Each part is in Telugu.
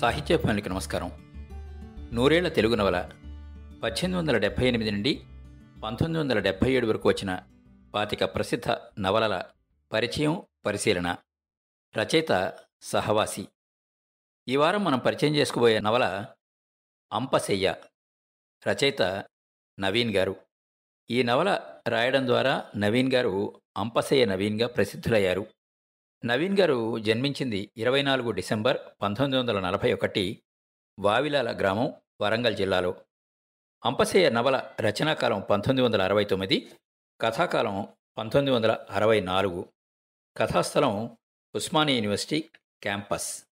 సాహిత్య సాహిత్యాభిమానులకి నమస్కారం. నూరేళ్ళ తెలుగు నవల పద్దెనిమిది వందల డెబ్భై ఎనిమిది నుండి పంతొమ్మిది వందల డెబ్భై ఏడు వరకు వచ్చిన పాతిక ప్రసిద్ధ నవలల పరిచయం పరిశీలన రచయిత సహవాసి. ఈ వారం మనం పరిచయం చేసుకుపోయే నవల అంపశయ్య రచయిత నవీన్ గారు. ఈ నవల రాయడం ద్వారా నవీన్ గారు అంపశయ్య నవీన్గా ప్రసిద్ధులయ్యారు. నవీన్ గారు జన్మించింది ఇరవై నాలుగు డిసెంబర్ పంతొమ్మిది వందల నలభై ఒకటి వావిలాల గ్రామం వరంగల్ జిల్లాలో. అంపశయ్య నవల రచనాకాలం పంతొమ్మిది వందల అరవై తొమ్మిది కథాకాలం పంతొమ్మిది వందల అరవై నాలుగు కథాస్థలం ఉస్మానియా యూనివర్సిటీ క్యాంపస్.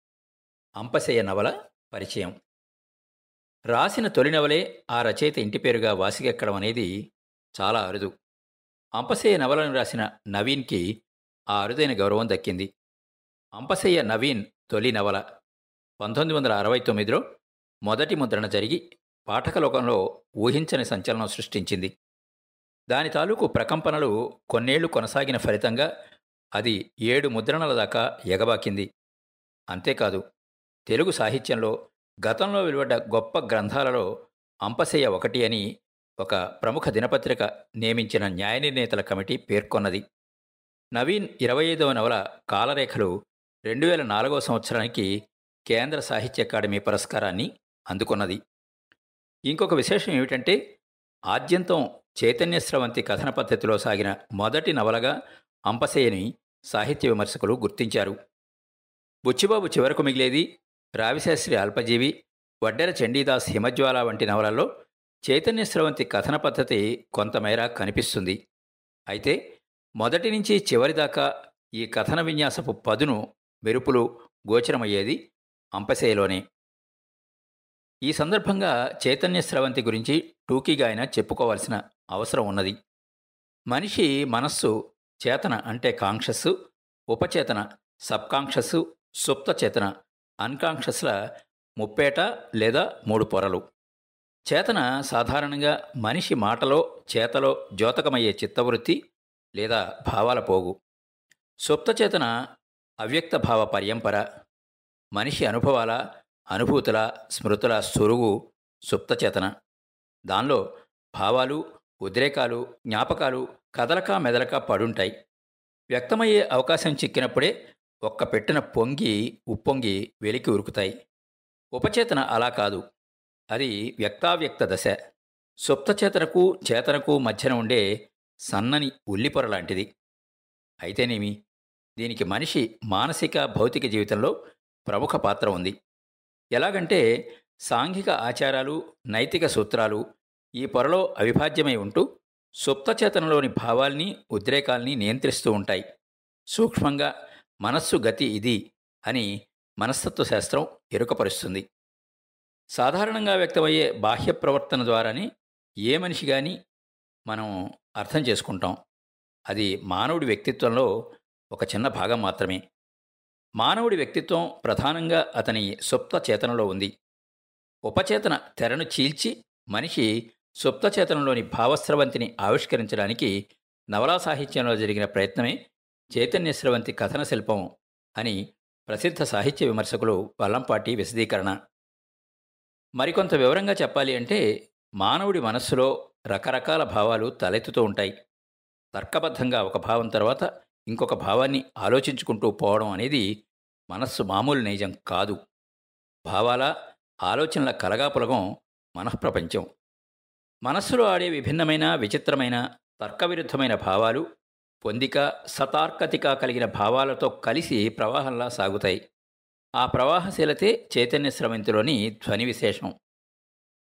అంపశయ్య నవల పరిచయం. రాసిన తొలి నవలే ఆ రచయిత ఇంటి పేరుగా వాసికెక్కడం అనేది చాలా అరుదు. అంపశయ్య నవలను రాసిన నవీన్కి ఆ అరుదైన గౌరవం దక్కింది. అంపశయ్య నవీన్ తొలి నవల. పంతొమ్మిది వందల అరవై తొమ్మిదిలో మొదటి ముద్రణ జరిగి పాఠకలోకంలో ఊహించని సంచలనం సృష్టించింది. దాని తాలూకు ప్రకంపనలు కొన్నేళ్ళు కొనసాగిన ఫలితంగా అది ఏడు ముద్రణల దాకా ఎగబాకింది. అంతేకాదు తెలుగు సాహిత్యంలో గతంలో వెలువడ్డ గొప్ప గ్రంథాలలో అంపశయ్య ఒకటి అని ఒక ప్రముఖ దినపత్రిక నియమించిన న్యాయ నిర్ణేతల కమిటీ పేర్కొన్నది. నవీన్ ఇరవై ఐదవ నవల కాలరేఖలు రెండు వేల నాలుగవ సంవత్సరానికి కేంద్ర సాహిత్య అకాడమీ పురస్కారాన్ని అందుకున్నది. ఇంకొక విశేషం ఏమిటంటే ఆద్యంతం చైతన్య స్రవంతి కథన పద్ధతిలో సాగిన మొదటి నవలగా అంపసేయని సాహిత్య విమర్శకులు గుర్తించారు. బుచ్చిబాబు చివరకు మిగిలేది రావిశాస్త్రి అల్పజీవి వడ్డెర చండీదాస్ హిమజ్వాల వంటి నవలల్లో చైతన్య స్రవంతి కథన పద్ధతి కొంతమేర కనిపిస్తుంది. అయితే మొదటి నుంచి చివరి దాకా ఈ కథన విన్యాసపు పదును మెరుపులు గోచరమయ్యేది అంపశయ్యలోనే ఈ సందర్భంగా చైతన్య స్రవంతి గురించి టూకీగా ఆయన చెప్పుకోవాల్సిన అవసరం ఉన్నది. మనిషి మనస్సు చేతన అంటే కాంక్షస్సు ఉపచేతన సబ్కాంక్షస్సు సుప్త చేతన అన్కాంక్షస్ల ముప్పేట లేదా మూడు పొరలు. చేతన సాధారణంగా మనిషి మాటలో చేతలో ద్యోతకమయ్యే చిత్తవృత్తి లేదా భావాల పోగు. సుప్తచేతన అవ్యక్త భావ పర్యంపర మనిషి అనుభవాల అనుభూతుల స్మృతుల సురుగు సుప్తచేతన దానిలో భావాలు ఉద్రేకాలు జ్ఞాపకాలు కదలక మెదలక పడుంటాయి. వ్యక్తమయ్యే అవకాశం చిక్కినప్పుడే ఒక్క పెట్టిన పొంగి ఉప్పొంగి వెలికి ఉరుకుతాయి. ఉపచేతన అలా కాదు. అది వ్యక్తావ్యక్త దశ. సుప్తచేతనకు చేతనకు మధ్యన ఉండే సన్నని ఉల్లిపొర లాంటిది. అయితేనేమి? దీనికి మనిషి మానసిక భౌతిక జీవితంలో ప్రముఖ పాత్ర ఉంది. ఎలాగంటే సాంఘిక ఆచారాలు నైతిక సూత్రాలు ఈ పొరలో అవిభాజ్యమై ఉంటూ సుప్తచేతనలోని భావాల్ని ఉద్రేకాల్ని నియంత్రిస్తూ ఉంటాయి. సూక్ష్మంగా మనస్సు గతి ఇది అని మనస్తత్వ శాస్త్రం ఎరుకపరుస్తుంది. సాధారణంగా వ్యక్తమయ్యే బాహ్య ప్రవర్తన ద్వారానే ఏ మనిషి కానీ మనం అర్థం చేసుకుంటాం. అది మానవుడి వ్యక్తిత్వంలో ఒక చిన్న భాగం మాత్రమే. మానవుడి వ్యక్తిత్వం ప్రధానంగా అతని సుప్త చేతనలో ఉంది. ఉపచేతన తెరను చీల్చి మనిషి సుప్త చేతనంలోని భావస్రవంతిని ఆవిష్కరించడానికి నవలా సాహిత్యంలో జరిగిన ప్రయత్నమే చైతన్య స్రవంతి కథన శిల్పం అని ప్రసిద్ధ సాహిత్య విమర్శకులు వల్లంపాటి విశదీకరణ. మరికొంత వివరంగా చెప్పాలి అంటే మానవుడి మనస్సులో రకరకాల భావాలు తలెత్తుతూ ఉంటాయి. తర్కబద్ధంగా ఒక భావం తర్వాత ఇంకొక భావాన్ని ఆలోచించుకుంటూ పోవడం అనేది మనస్సు మామూలు నైజం కాదు. భావాల ఆలోచనల కలగాపులగం మనఃప్రపంచం. మనస్సులో ఆడే విభిన్నమైన విచిత్రమైన తర్కవిరుద్ధమైన భావాలు పొందిక సతార్కతిక కలిగిన భావాలతో కలిసి ప్రవాహంలా సాగుతాయి. ఆ ప్రవాహశీలతే చైతన్య స్రవంతిలోని ధ్వని విశేషం.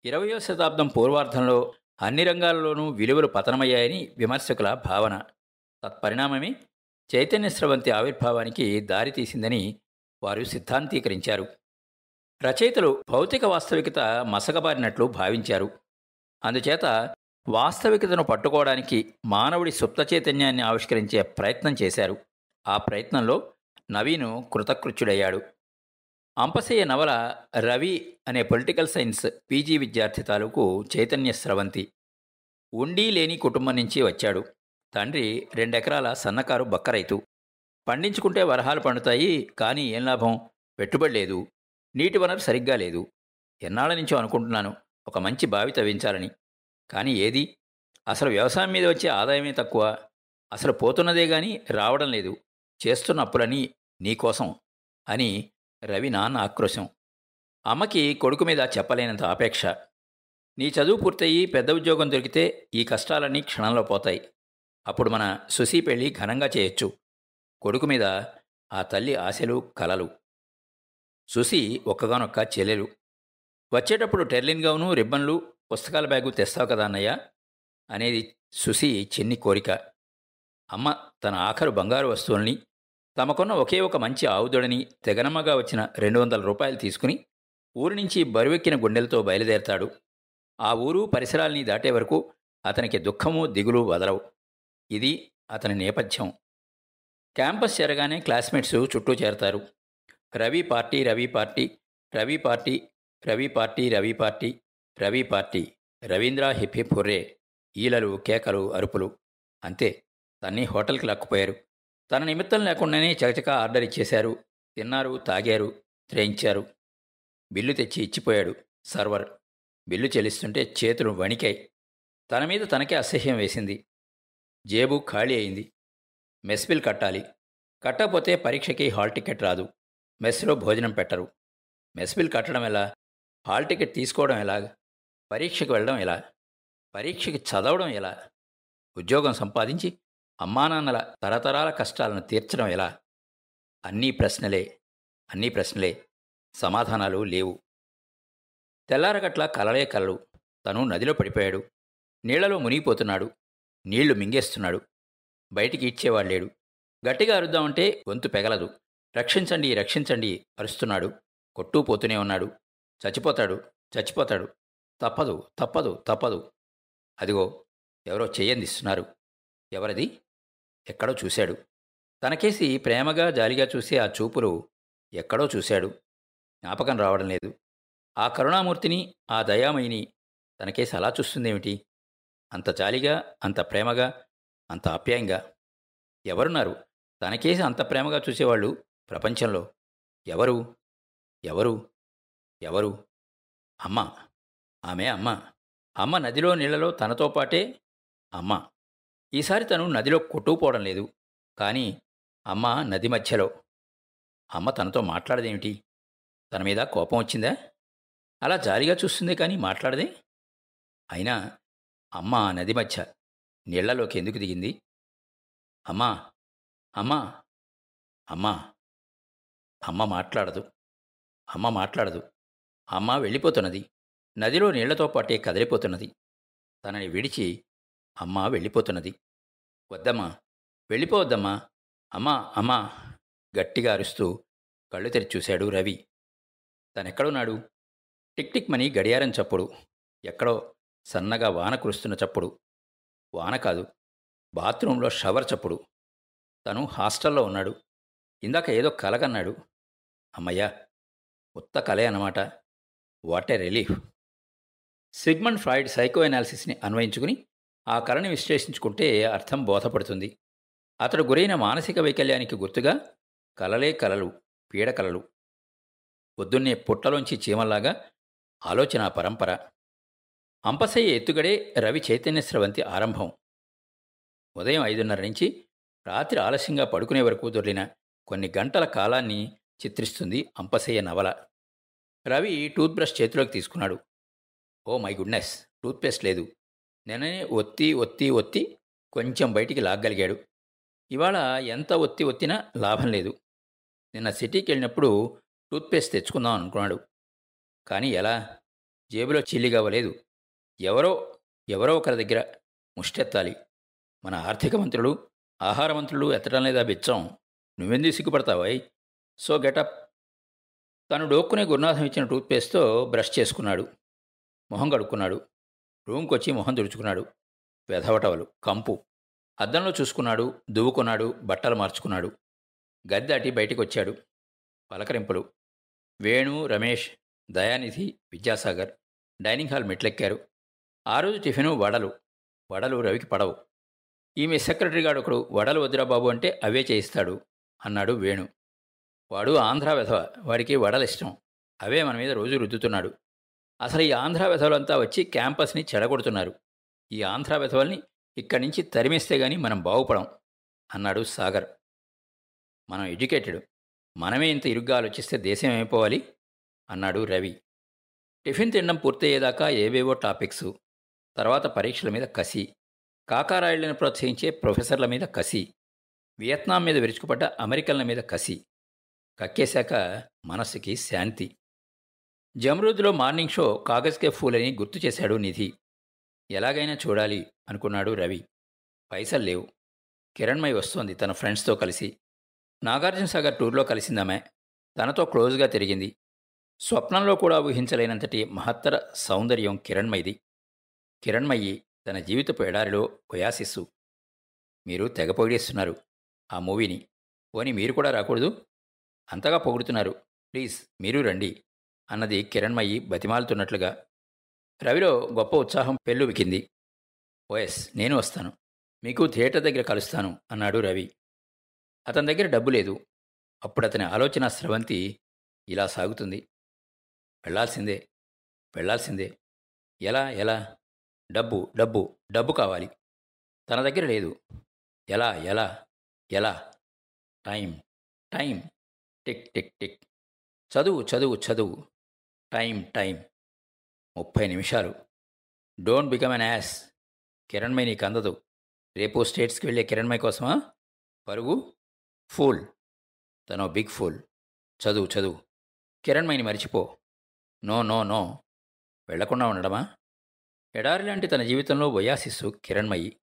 ఇరవయో శతాబ్దం పూర్వార్ధంలో అన్ని రంగాల్లోనూ విలువలు పతనమయ్యాయని విమర్శకుల భావన. తత్పరిణామమే చైతన్య స్రవంతి ఆవిర్భావానికి దారితీసిందని వారు సిద్ధాంతీకరించారు. రచయితలు భౌతిక వాస్తవికత మసకబారినట్లు భావించారు. అందుచేత వాస్తవికతను పట్టుకోవడానికి మానవుడి సుప్త చైతన్యాన్ని ఆవిష్కరించే ప్రయత్నం చేశారు. ఆ ప్రయత్నంలో నవీను కృతకృత్యుడయ్యాడు. అంపశయ్య నవల రవి అనే పొలిటికల్ సైన్స్ పీజీ విద్యార్థి తాలూకు చైతన్య స్రవంతి. ఉండి లేని కుటుంబం నుంచి వచ్చాడు. తండ్రి రెండెకరాల సన్నకారు బక్క రైతు. పండించుకుంటే వరహాలు పండుతాయి కానీ ఏం లాభం? పెట్టుబడి లేదు. నీటి వనరు సరిగ్గా లేదు. ఎన్నాళ్ళ నుంచో అనుకుంటున్నాను ఒక మంచి బావి తవ్వించాలని. కానీ ఏది? అసలు వ్యవసాయం మీద వచ్చే ఆదాయమే తక్కువ. అసలు పోతున్నదే గాని రావడం లేదు. చేస్తున్న అప్పులని నీకోసం అని రవి నాన్న ఆక్రోశం. అమ్మకి కొడుకు మీద చెప్పలేనంత ఆపేక్ష. నీ చదువు పూర్తయి పెద్ద ఉద్యోగం దొరికితే ఈ కష్టాలన్నీ క్షణంలో పోతాయి. అప్పుడు మన సుశీ పెళ్ళి ఘనంగా చేయొచ్చు. కొడుకు మీద ఆ తల్లి ఆశలు కలలు. సుశీ ఒక్కగానొక్క చెల్లెలు. వచ్చేటప్పుడు టెర్లిన్ గౌను రిబ్బన్లు పుస్తకాల బ్యాగు తెస్తావు కదా అన్నయ్య? అనేది సుశీ చిన్ని కోరిక. అమ్మ తన ఆఖరు బంగారు వస్తువుల్ని తమకున్న ఒకే ఒక మంచి ఆవుదొడని తెగనమ్మగా వచ్చిన రెండు వందల రూపాయలు తీసుకుని ఊరి నుంచి బరువెక్కిన గుండెలతో బయలుదేరతాడు. ఆ ఊరు పరిసరాల్ని దాటే వరకు అతనికి దుఃఖము దిగులు వదలవు. ఇది అతని నేపథ్యం. క్యాంపస్ చేరగానే క్లాస్మేట్స్ చుట్టూ చేరతారు. Ravi party Ravi party Ravi party Ravi party Ravi party Ravi party Ravindra hip hip hurray ఈలలు కేకలు అరుపులు. అంతే. తన్ని హోటల్కి లక్కుపోయారు. తన నిమిత్తం లేకుండానే చకచక ఆర్డర్ ఇచ్చేశారు. తిన్నారు తాగారు త్రేయించారు. బిల్లు తెచ్చి ఇచ్చిపోయాడు సర్వర్. బిల్లు చెల్లిస్తుంటే చేతులు వణికాయి. తన మీద తనకే అసహ్యం వేసింది. జేబు ఖాళీ అయింది. మెస్ బిల్ కట్టాలి. కట్టకపోతే పరీక్షకి హాల్ టికెట్ రాదు. మెస్లో భోజనం పెట్టరు. మెస్ బిల్ కట్టడం ఎలా? హాల్ టికెట్ తీసుకోవడం ఎలా? పరీక్షకు వెళ్ళడం ఎలా? పరీక్షకి చదవడం ఎలా? ఉద్యోగం సంపాదించి అమ్మానాన్నల తరతరాల కష్టాలను తీర్చడం ఎలా? అన్నీ ప్రశ్నలే అన్నీ ప్రశ్నలే సమాధానాలు లేవు. తెల్లారగట్ల కలలే కలలు. తను నదిలో పడిపోయాడు. నీళ్ళలో మునిగిపోతున్నాడు. నీళ్ళు మింగేస్తున్నాడు. బయటికి ఇచ్చేవాడు లేడు. గట్టిగా అరుద్దామంటే గొంతు పెగలదు. రక్షించండి రక్షించండి అరుస్తున్నాడు. కొట్టూ పోతూనే ఉన్నాడు. చచ్చిపోతాడు చచ్చిపోతాడు. తప్పదు తప్పదు తప్పదు. అదిగో ఎవరో చెయ్యందిస్తున్నారు. ఎవరది? ఎక్కడో చూశాడు. తనకేసి ప్రేమగా జాలిగా చూసే ఆ చూపులు ఎక్కడో చూశాడు. జ్ఞాపకం రావడం లేదు. ఆ కరుణామూర్తిని ఆ దయామయిని తనకేసి అలా చూస్తుందేమిటి? అంత జాలిగా అంత ప్రేమగా అంత ఆప్యాయంగా? ఎవరున్నారు? తనకేసి అంత ప్రేమగా చూసేవాళ్ళు ప్రపంచంలో ఎవరు? ఎవరు? ఎవరు? అమ్మ. ఆమె అమ్మ. అమ్మ నదిలో నీళ్ళలో తనతో పాటే అమ్మ. ఈసారి తను నదిలో కొట్టుకుపోవడం లేదు. కానీ అమ్మ నది మధ్యలో. అమ్మ తనతో మాట్లాడదేమిటి? తన మీద కోపం వచ్చిందా? అలా జాలిగా చూస్తుంది కానీ మాట్లాడదే? అయినా అమ్మ ఆ నది మధ్య నీళ్ళలోకి ఎందుకు దిగింది? అమ్మా అమ్మా అమ్మా అమ్మ మాట్లాడదు అమ్మ మాట్లాడదు. అమ్మ వెళ్ళిపోతున్నది. నదిలో నీళ్ళతో పాటే కదిలిపోతున్నది. తనని విడిచి అమ్మ వెళ్ళిపోతున్నది. వద్దమ్మా. వెళ్ళిపోవద్దమ్మా. అమ్మా అమ్మా. గట్టిగా అరుస్తూ కళ్ళు తెరిచి చూశాడు రవి. తనెక్కడున్నాడు? టిక్ టిక్ మని గడియారం చప్పుడు. ఎక్కడో సన్నగా వాన కురుస్తున్న చప్పుడు. వాన కాదు బాత్రూంలో షవర్ చప్పుడు. తను హాస్టల్లో ఉన్నాడు. ఇందాక ఏదో కలగన్నాడు. అమ్మయ్యా ఉత్త కలే అన్నమాట. What a relief. Sigmund Freud psycho అనాలిసిస్ని అన్వయించుకుని ఆ కళని విశ్లేషించుకుంటే అర్థం బోధపడుతుంది. అతడు గురైన మానసిక వైకల్యానికి గుర్తుగా కలలే కలలు పీడకలలు పొద్దున్నే పుట్టలోంచి చీమల్లాగా ఆలోచన పరంపర. అంపసయ్య ఎత్తుగడే రవి చైతన్య స్రవంతి ఆరంభం. ఉదయం ఐదున్నర నుంచి రాత్రి ఆలస్యంగా పడుకునే వరకు దొరికిన కొన్ని గంటల కాలాన్ని చిత్రిస్తుంది అంపసయ్య నవల. రవి టూత్ బ్రష్ చేతిలోకి తీసుకున్నాడు. ఓ మై గుడ్నెస్ టూత్పేస్ట్ లేదు. నిన్ననే ఒత్తి ఒత్తి ఒత్తి కొంచెం బయటికి లాగ్గలిగాడు. ఇవాళ ఎంత ఒత్తి ఒత్తినా లాభం లేదు. నిన్న సిటీకి వెళ్ళినప్పుడు టూత్పేస్ట్ తెచ్చుకుందాం అనుకున్నాడు. కానీ ఎలా? జేబులో చిల్లిగవ్వలేదు ఎవరో ఎవరో ఒకరి దగ్గర ముష్టెత్తాలి. మన ఆర్థిక మంత్రులు ఆహార మంత్రులు ఎత్తడం లేదా బిచ్చం? నువ్వెందుకు సిగ్గుపడతావాయ్ సో గెటప్ తను డోక్కునే గురునాథం ఇచ్చిన టూత్పేస్ట్తో బ్రష్ చేసుకున్నాడు. మొహం కడుక్కున్నాడు. రూమ్కి వచ్చి మొహం తుడుచుకున్నాడు. వెధవటవలు కంపు. అద్దంలో చూసుకున్నాడు దువ్వుకున్నాడు బట్టలు మార్చుకున్నాడు. గది దాటి బయటికి వచ్చాడు పలకరింపులు. వేణు రమేష్ దయానిధి విద్యాసాగర్ డైనింగ్ హాల్ మెట్లెక్కారు. ఆ రోజు టిఫిను వడలు. వడలు రవికి పడవు. ఈమె సెక్రటరీగాడు ఒకడు వడలు వద్దురా బాబు అంటే అవే చేయిస్తాడు అన్నాడు వేణు. వాడు ఆంధ్ర వెధవ. వాడికి వడలు ఇష్టం అవే మన మీద రోజు రుద్దుతున్నాడు. అసలు ఈ ఆంధ్ర వెధవలంతా వచ్చి క్యాంపస్ని చెడగొడుతున్నారు. ఈ ఆంధ్ర వెధవల్ని ఇక్కడి నుంచి తరిమేస్తే గాని మనం బాగుపడం అన్నాడు సాగర్. మనం ఎడ్యుకేటెడ్. మనమే ఇంత ఇరుగ్గా ఆలోచిస్తే దేశం ఏమైపోవాలి? అన్నాడు రవి. టిఫిన్ తినడం పూర్తయ్యేదాకా ఏవేవో టాపిక్స్. తర్వాత పరీక్షల మీద కసి. కాకారాయుళ్ళను ప్రోత్సహించే ప్రొఫెసర్ల మీద కసి. వియత్నాం మీద విరుచుకుపడ్డ అమెరికన్ల మీద కసి. కక్కేశాక మనస్సుకి శాంతి. జమరూద్లో మార్నింగ్ షో కాగజ్కే ఫూల్ అని గుర్తు చేశాడు నిధి. ఎలాగైనా చూడాలి అనుకున్నాడు రవి. పైసలు లేవు. కిరణ్మయి వస్తోంది తన ఫ్రెండ్స్తో కలిసి. నాగార్జున సాగర్ టూర్లో కలిసిందామె. తనతో క్లోజ్గా తిరిగింది. స్వప్నంలో కూడా ఊహించలేనంతటి మహత్తర సౌందర్యం కిరణ్మయిది కిరణ్మయి తన జీవితపు ఎడారిలో ఒయాసిస్సు. మీరు తెగ పొగిడేస్తున్నారు ఆ మూవీని. పోని మీరు కూడా రాకూడదు? అంతగా పొగుడుతున్నారు. ప్లీజ్ మీరు రండి. అన్నది కిరణ్మయి బతిమాలుతున్నట్లుగా. రవిలో గొప్ప ఉత్సాహం పెళ్ళువికింది ఓఎస్ నేను వస్తాను. మీకు థియేటర్ దగ్గర కలుస్తాను అన్నాడు రవి. అతని దగ్గర డబ్బు లేదు. అప్పుడు అతని ఆలోచన స్రవంతి ఇలా సాగుతుంది. వెళ్ళాల్సిందే వెళ్ళాల్సిందే. ఎలా ఎలా? డబ్బు డబ్బు డబ్బు కావాలి. తన దగ్గర లేదు. ఎలా ఎలా ఎలా? Time time. Tick tick tick. చదువు చదువు చదువు. టైం టైం ముప్పై నిమిషాలు. Don't become an ass. Kiranmai నీకు అందదు. రేపు స్టేట్స్కి వెళ్ళే కిరణ్మై కోసమా? పరుగు. ఫూల్. తను బిగ్ ఫూల్. చదువు చదువు. కిరణ్మయిని మరిచిపో. No no no. వెళ్ళకుండా ఉండడమా? ఎడారి లాంటి తన జీవితంలో వయాసిస్సు కిరణ్మయి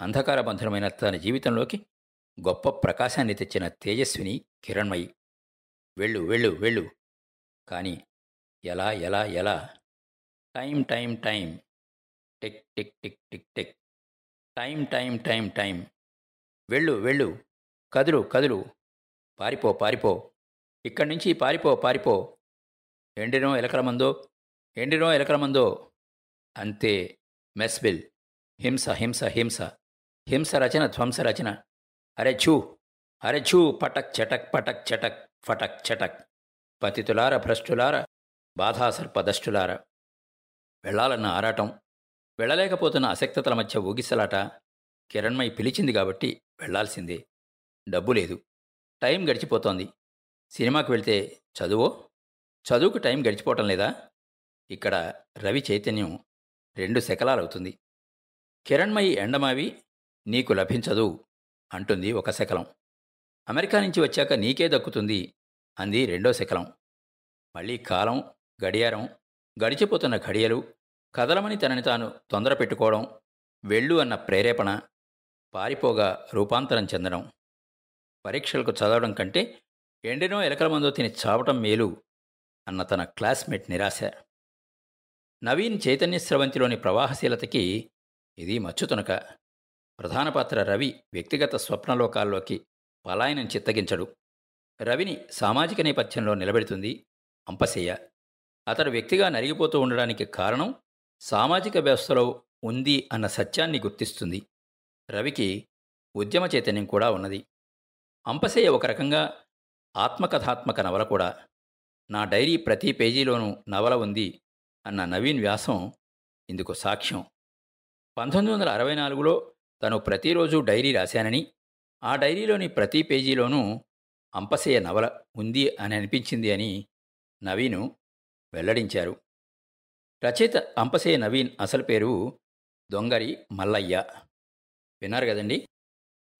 అంధకార బంధనమైన తన జీవితంలోకి గొప్ప ప్రకాశాన్ని తెచ్చిన తేజస్విని కిరణ్మయి వెళ్ళు వెళ్ళు వెళ్ళు. కానీ ఎలా ఎలా ఎలా? Time time time tick tick tick tick tick. Time time time time వెళ్ళు వెళ్ళు. కదులు కదులు. పారిపో పారిపో. ఇక్కడి నుంచి పారిపో పారిపో. ఎండినో ఎలకల మందో ఎండినో ఎలకల మందో. అంతే. మెస్బిల్ హింస హింస హింస. హింస రచన ధ్వంస రచన. అరే ఛూ! అరే ఛూ! పటక్ చటక్ పటక్ చటక్ ఫటక్ చటక్. పతితులార భ్రష్టులార. బాధాసర్పదష్టులారా. వెళ్ళాలన్న ఆరాటం వెళ్ళలేకపోతున్న అసక్తతల మధ్య ఊగిసలాట కిరణ్మయి పిలిచింది కాబట్టి వెళ్ళాల్సిందే. డబ్బు లేదు. టైం గడిచిపోతోంది. సినిమాకి వెళ్తే చదువో? చదువుకు టైం గడిచిపోవటం లేదా? ఇక్కడ రవి చైతన్యం రెండు శకలాలవుతుంది. కిరణ్మయి ఎండమావి నీకు లభించదు అంటుంది ఒక శకలం. అమెరికా నుంచి వచ్చాక నీకే దక్కుతుంది అంది రెండో శకలం. మళ్ళీ కాలం గడియారం గడిచిపోతున్న ఘడియలు కదలమని తనని తాను తొందర పెట్టుకోవడం వెళ్ళు అన్న ప్రేరేపణ పారిపోగా రూపాంతరం చెందడం. పరీక్షలకు చదవడం కంటే ఎండినో ఎలకల మందో తిని చావటం మేలు అన్న తన క్లాస్మేట్ నిరాశ. నవీన్ చైతన్య స్రవంతిలోని ప్రవాహశీలతకి ఇది మచ్చుతునక. ప్రధాన పాత్ర రవి వ్యక్తిగత స్వప్నలోకాల్లోకి పలాయనం చిత్తగించడు. రవిని సామాజిక నేపథ్యంలో నిలబెడుతుంది అంపశయ్య. అతడు వ్యక్తిగా నలిగిపోతూ ఉండడానికి కారణం సామాజిక వ్యవస్థలో ఉంది అన్న సత్యాన్ని గుర్తిస్తుంది. రవికి ఉద్యమ చైతన్యం కూడా ఉన్నది. అంపశయ్య ఒక రకంగా ఆత్మకథాత్మక నవల కూడా. నా డైరీ ప్రతి పేజీలోనూ నవల ఉంది అన్న నవీన్ వ్యాసం ఇందుకు సాక్ష్యం. పంతొమ్మిది వందల అరవై నాలుగులో తను ప్రతిరోజు డైరీ రాశానని ఆ డైరీలోని ప్రతి పేజీలోనూ అంపశయ్య నవల ఉంది అని అనిపించింది అని నవీను వెల్లడించారు. రచయిత అంపసే నవీన్ అసలు పేరు దొంగరి మల్లయ్య. విన్నారు కదండి?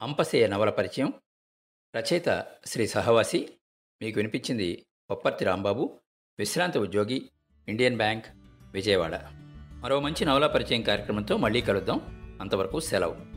అంపసేయ నవల పరిచయం. రచయిత శ్రీ సహవాసి. మీకు వినిపించింది కొప్పర్తి రాంబాబు. విశ్రాంత ఉద్యోగి ఇండియన్ బ్యాంక్ విజయవాడ. మరో మంచి నవలా పరిచయం కార్యక్రమంతో మళ్ళీ కలుద్దాం. అంతవరకు సెలవు.